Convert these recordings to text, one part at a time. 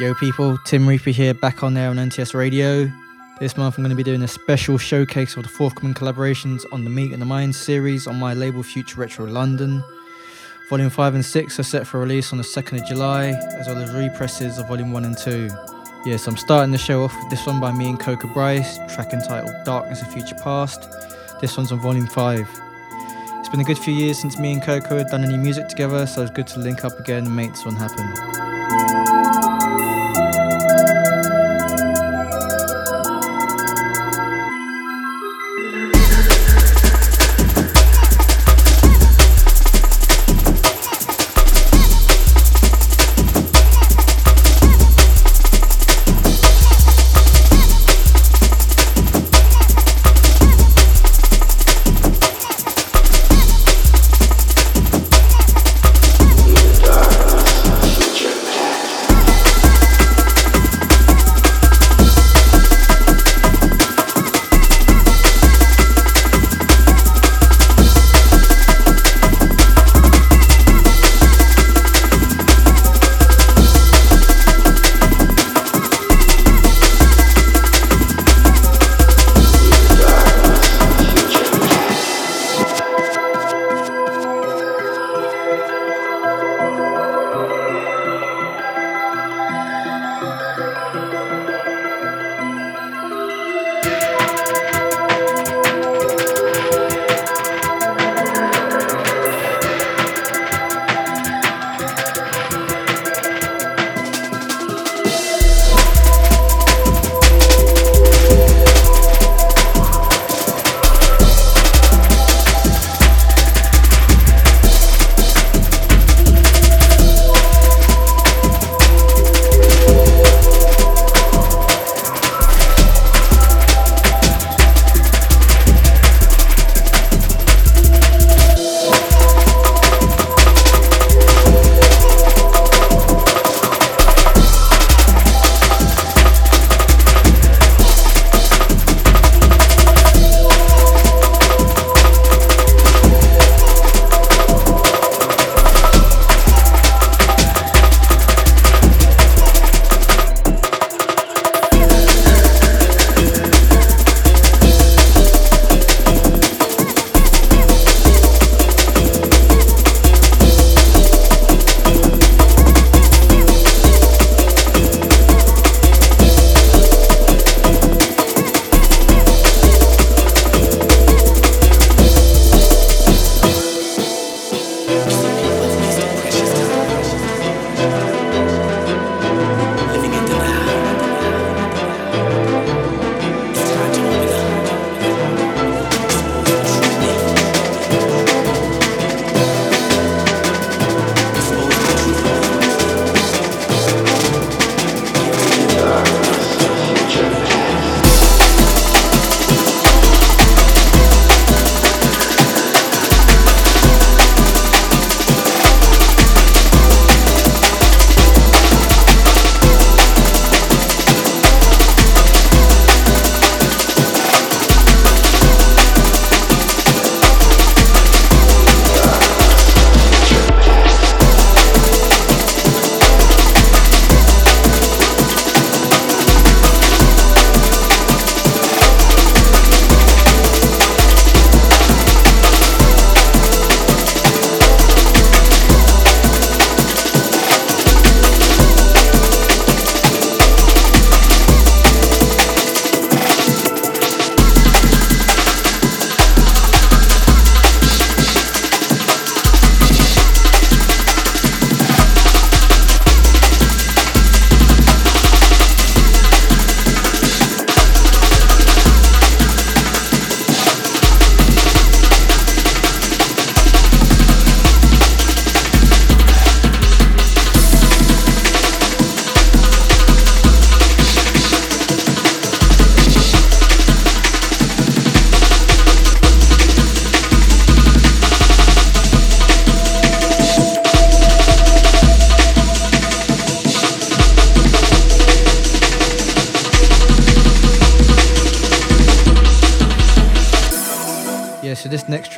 Yo, people, Tim Reaper here, back on there on NTS Radio. This month, I'm going to be doing a special showcase of the forthcoming collaborations on the Meet and the Mind series on my label Future Retro London. Volume 5 and 6 are set for release on the 2nd of July, as well as represses of Volume 1 and 2. Yes, I'm starting the show off with this one by me and Coco Bryce, track entitled Darkness of Future Past. This one's on Volume 5. It's been a good few years since me and Coco had done any music together, so it's good to link up again and make this one happen.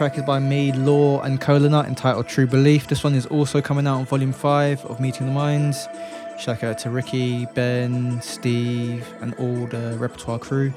Track is by me, Law, and Kola Nut entitled True Belief. This one is also coming out on Volume 5 of Meeting the Minds. Shout out to Ricky, Ben, Steve, and all the repertoire crew.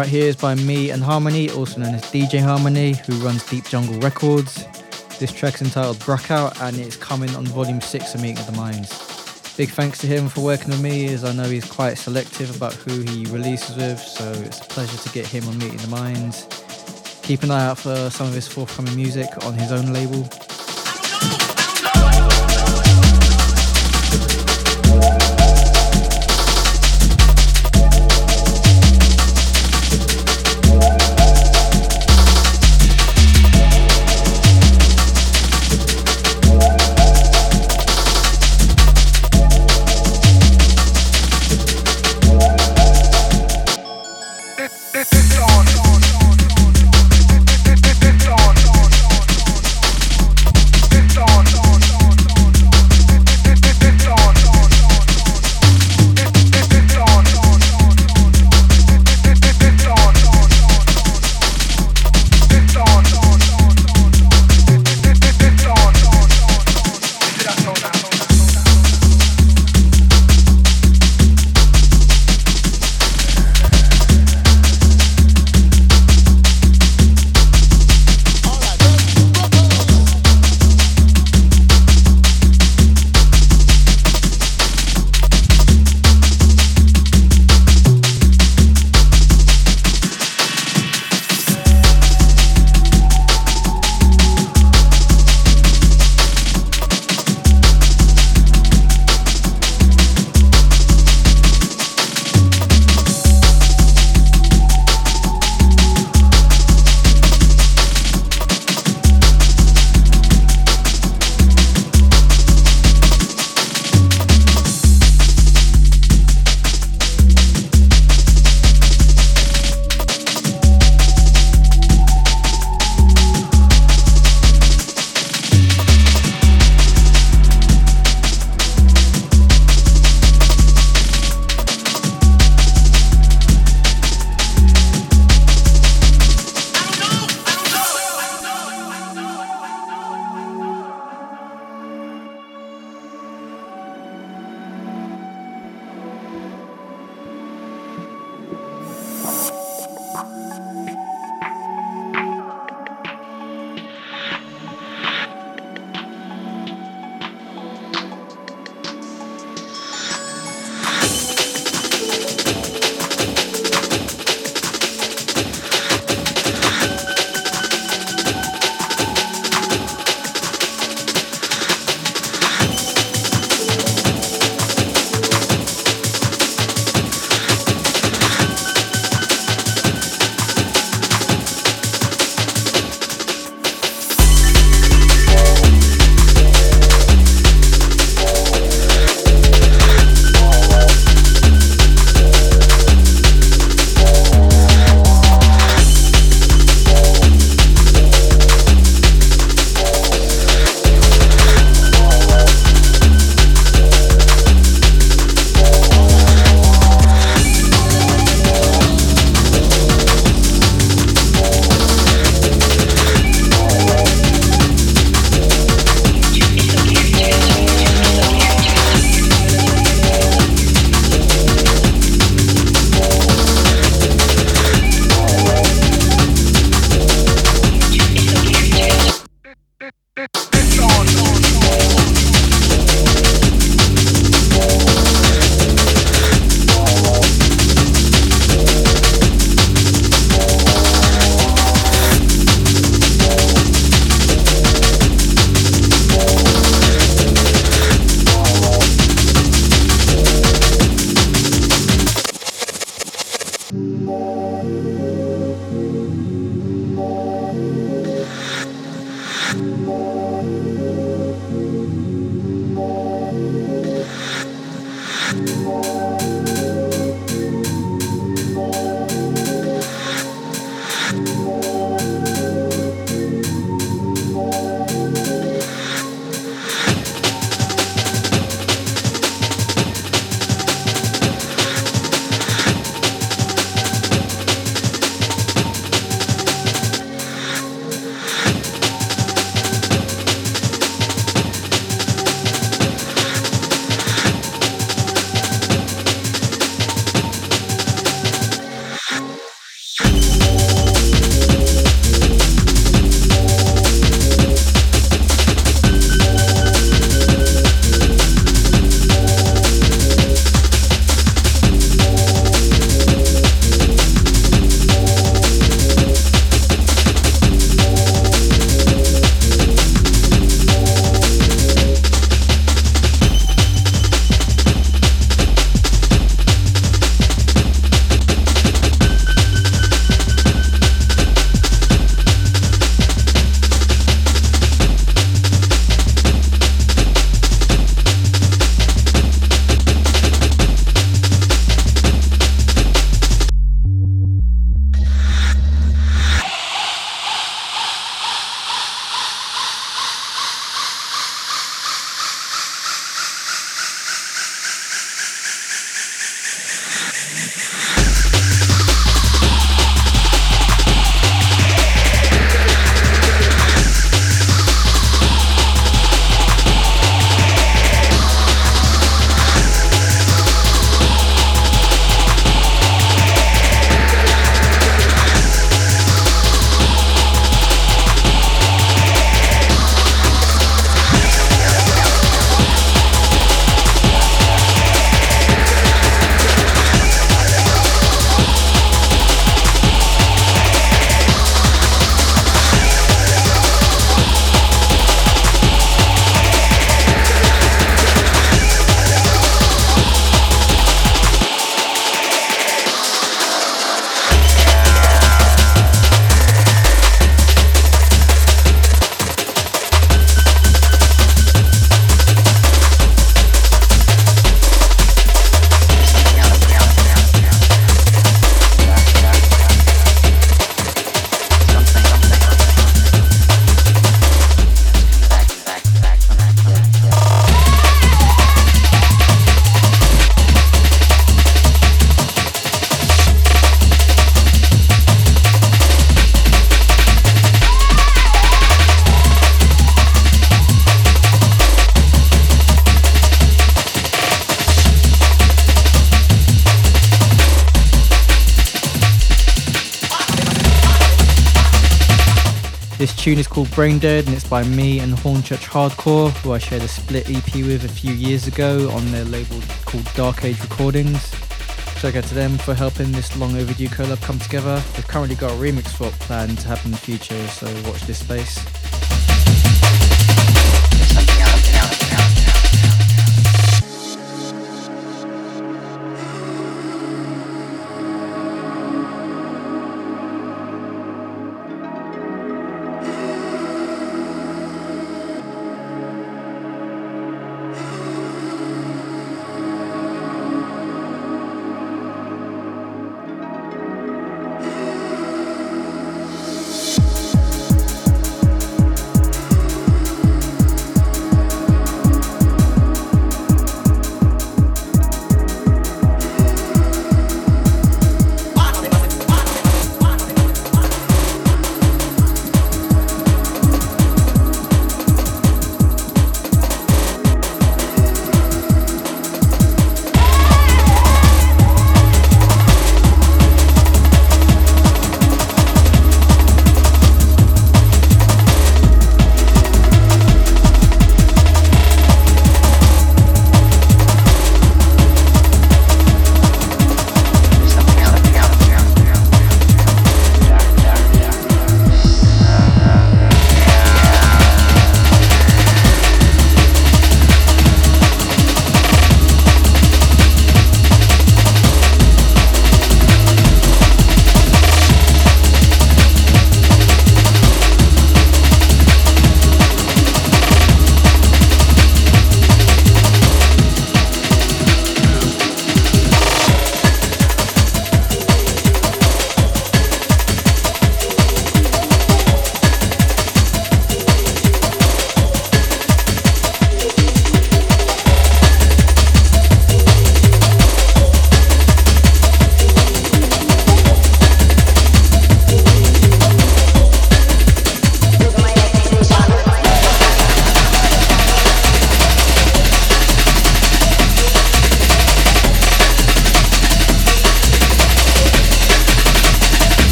Right here is by me and Harmony, also known as DJ Harmony, who runs Deep Jungle Records. This track's entitled Bruckout and it's coming on volume 6 of Meeting of the Minds. Big thanks to him for working with me as I know he's quite selective about who he releases with, so it's a pleasure to get him on Meeting the Minds. Keep an eye out for some of his forthcoming music on his own label. Tune is called Brain Dead and it's by me and Hornchurch Hardcore, who I shared a split EP with a few years ago on their label called Dark Age Recordings. Shout out to them for helping this long overdue collab come together. They've currently got a remix swap planned to happen in the future, so watch this space.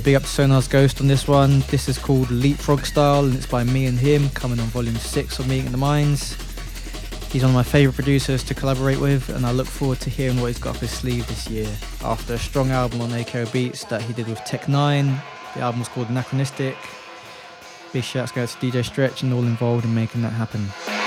Big up to Sonar's Ghost on this one. This is called Leapfrog Style and it's by me and him, coming on volume 6 of Meeting the Minds. He's one of my favourite producers to collaborate with, and I look forward to hearing what he's got up his sleeve this year. After a strong album on AKO Beats that he did with Tech N9ne, the album's called Anachronistic. Big shouts go to DJ Stretch and all involved in making that happen.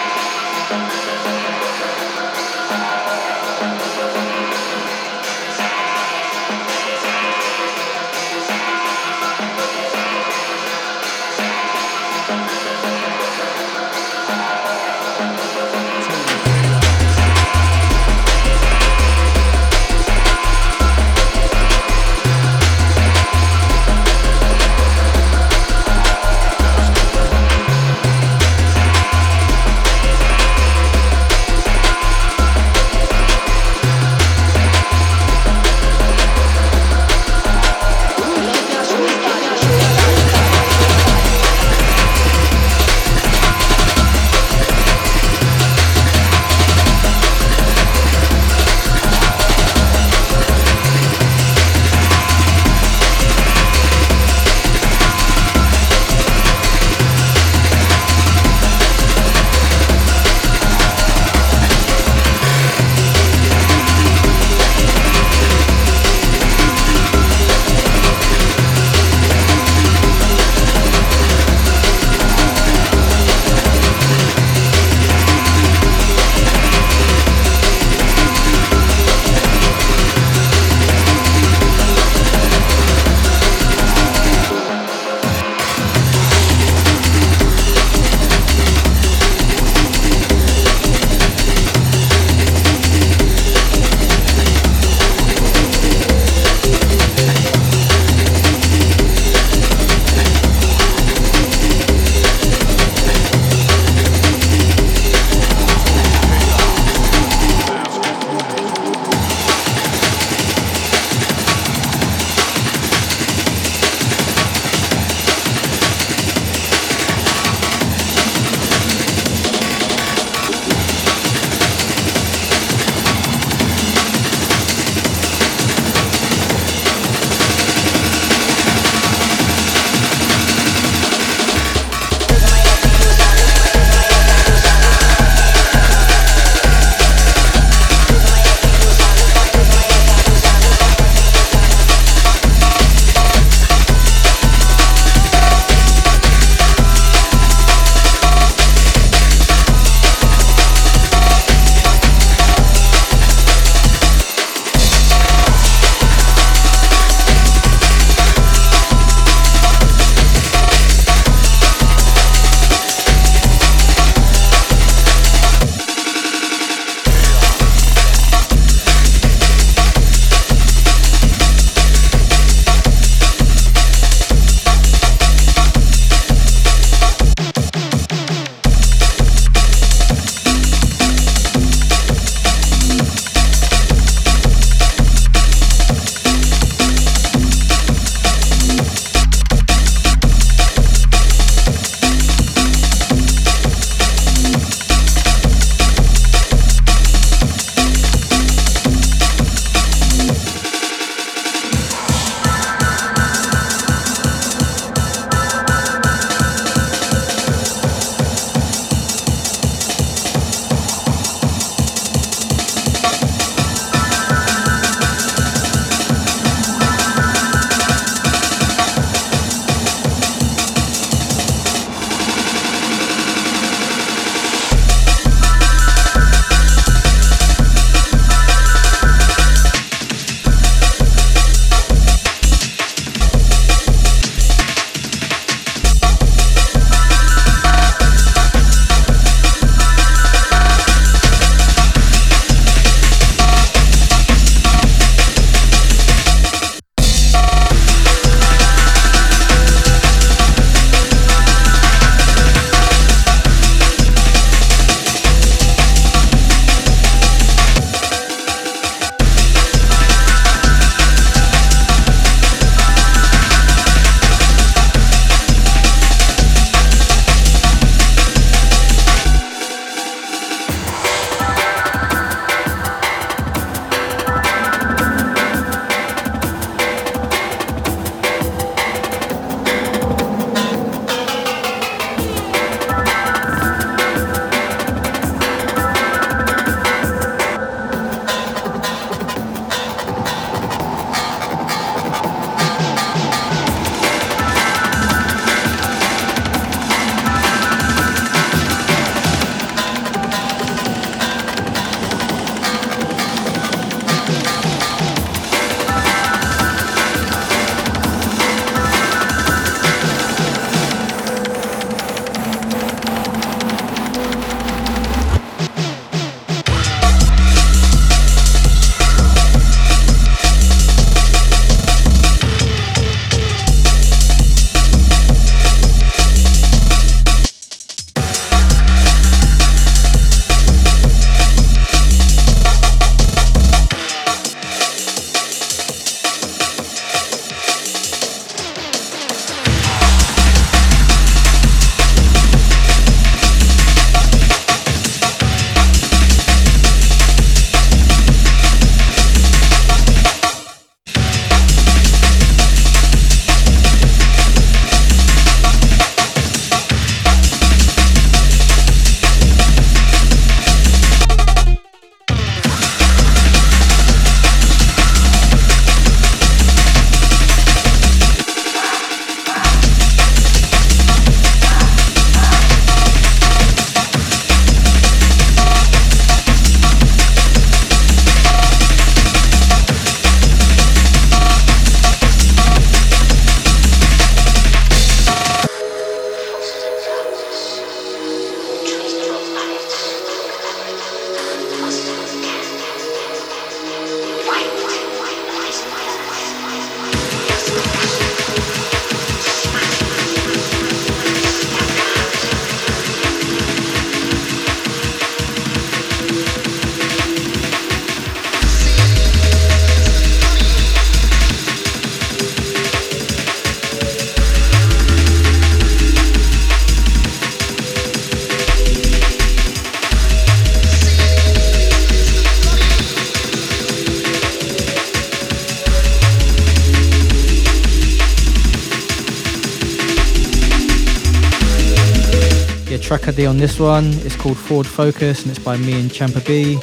Track ID on this one It's called Forward Focus and it's by me and Champa B.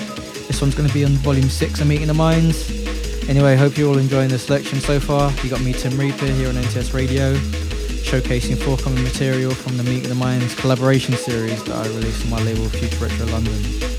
This one's going to be on volume 6 of Meeting the Minds. Anyway, hope you're all enjoying the selection so far. You got me, Tim Reaper, here on NTS Radio, showcasing forthcoming material from the Meeting the Minds collaboration series that I released on my label Future Retro London.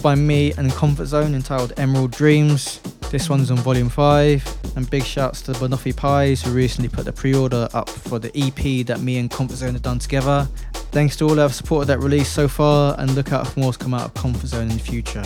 One's by me and Comfort Zone entitled Emerald Dreams. This one's on volume 5. And big shouts to Banoffee Pies who recently put the pre order up for the EP that me and Comfort Zone have done together. Thanks to all who have supported that release so far, and look out for more to come out of Comfort Zone in the future.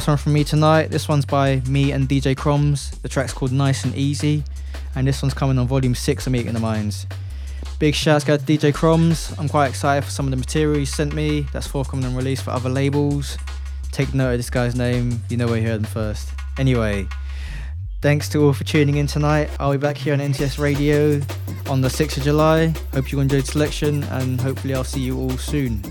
Last one from me tonight. This one's by me and DJ Chromz. The track's called Nice and Easy. And this one's coming on volume 6 of Meeting in the Minds. Big shouts go to DJ Chromz. I'm quite excited for some of the material he sent me that's forthcoming and released for other labels. Take note of this guy's name, you know where you heard him first. Anyway, thanks to all for tuning in tonight. I'll be back here on NTS Radio on the 6th of July. Hope you enjoyed selection and hopefully I'll see you all soon.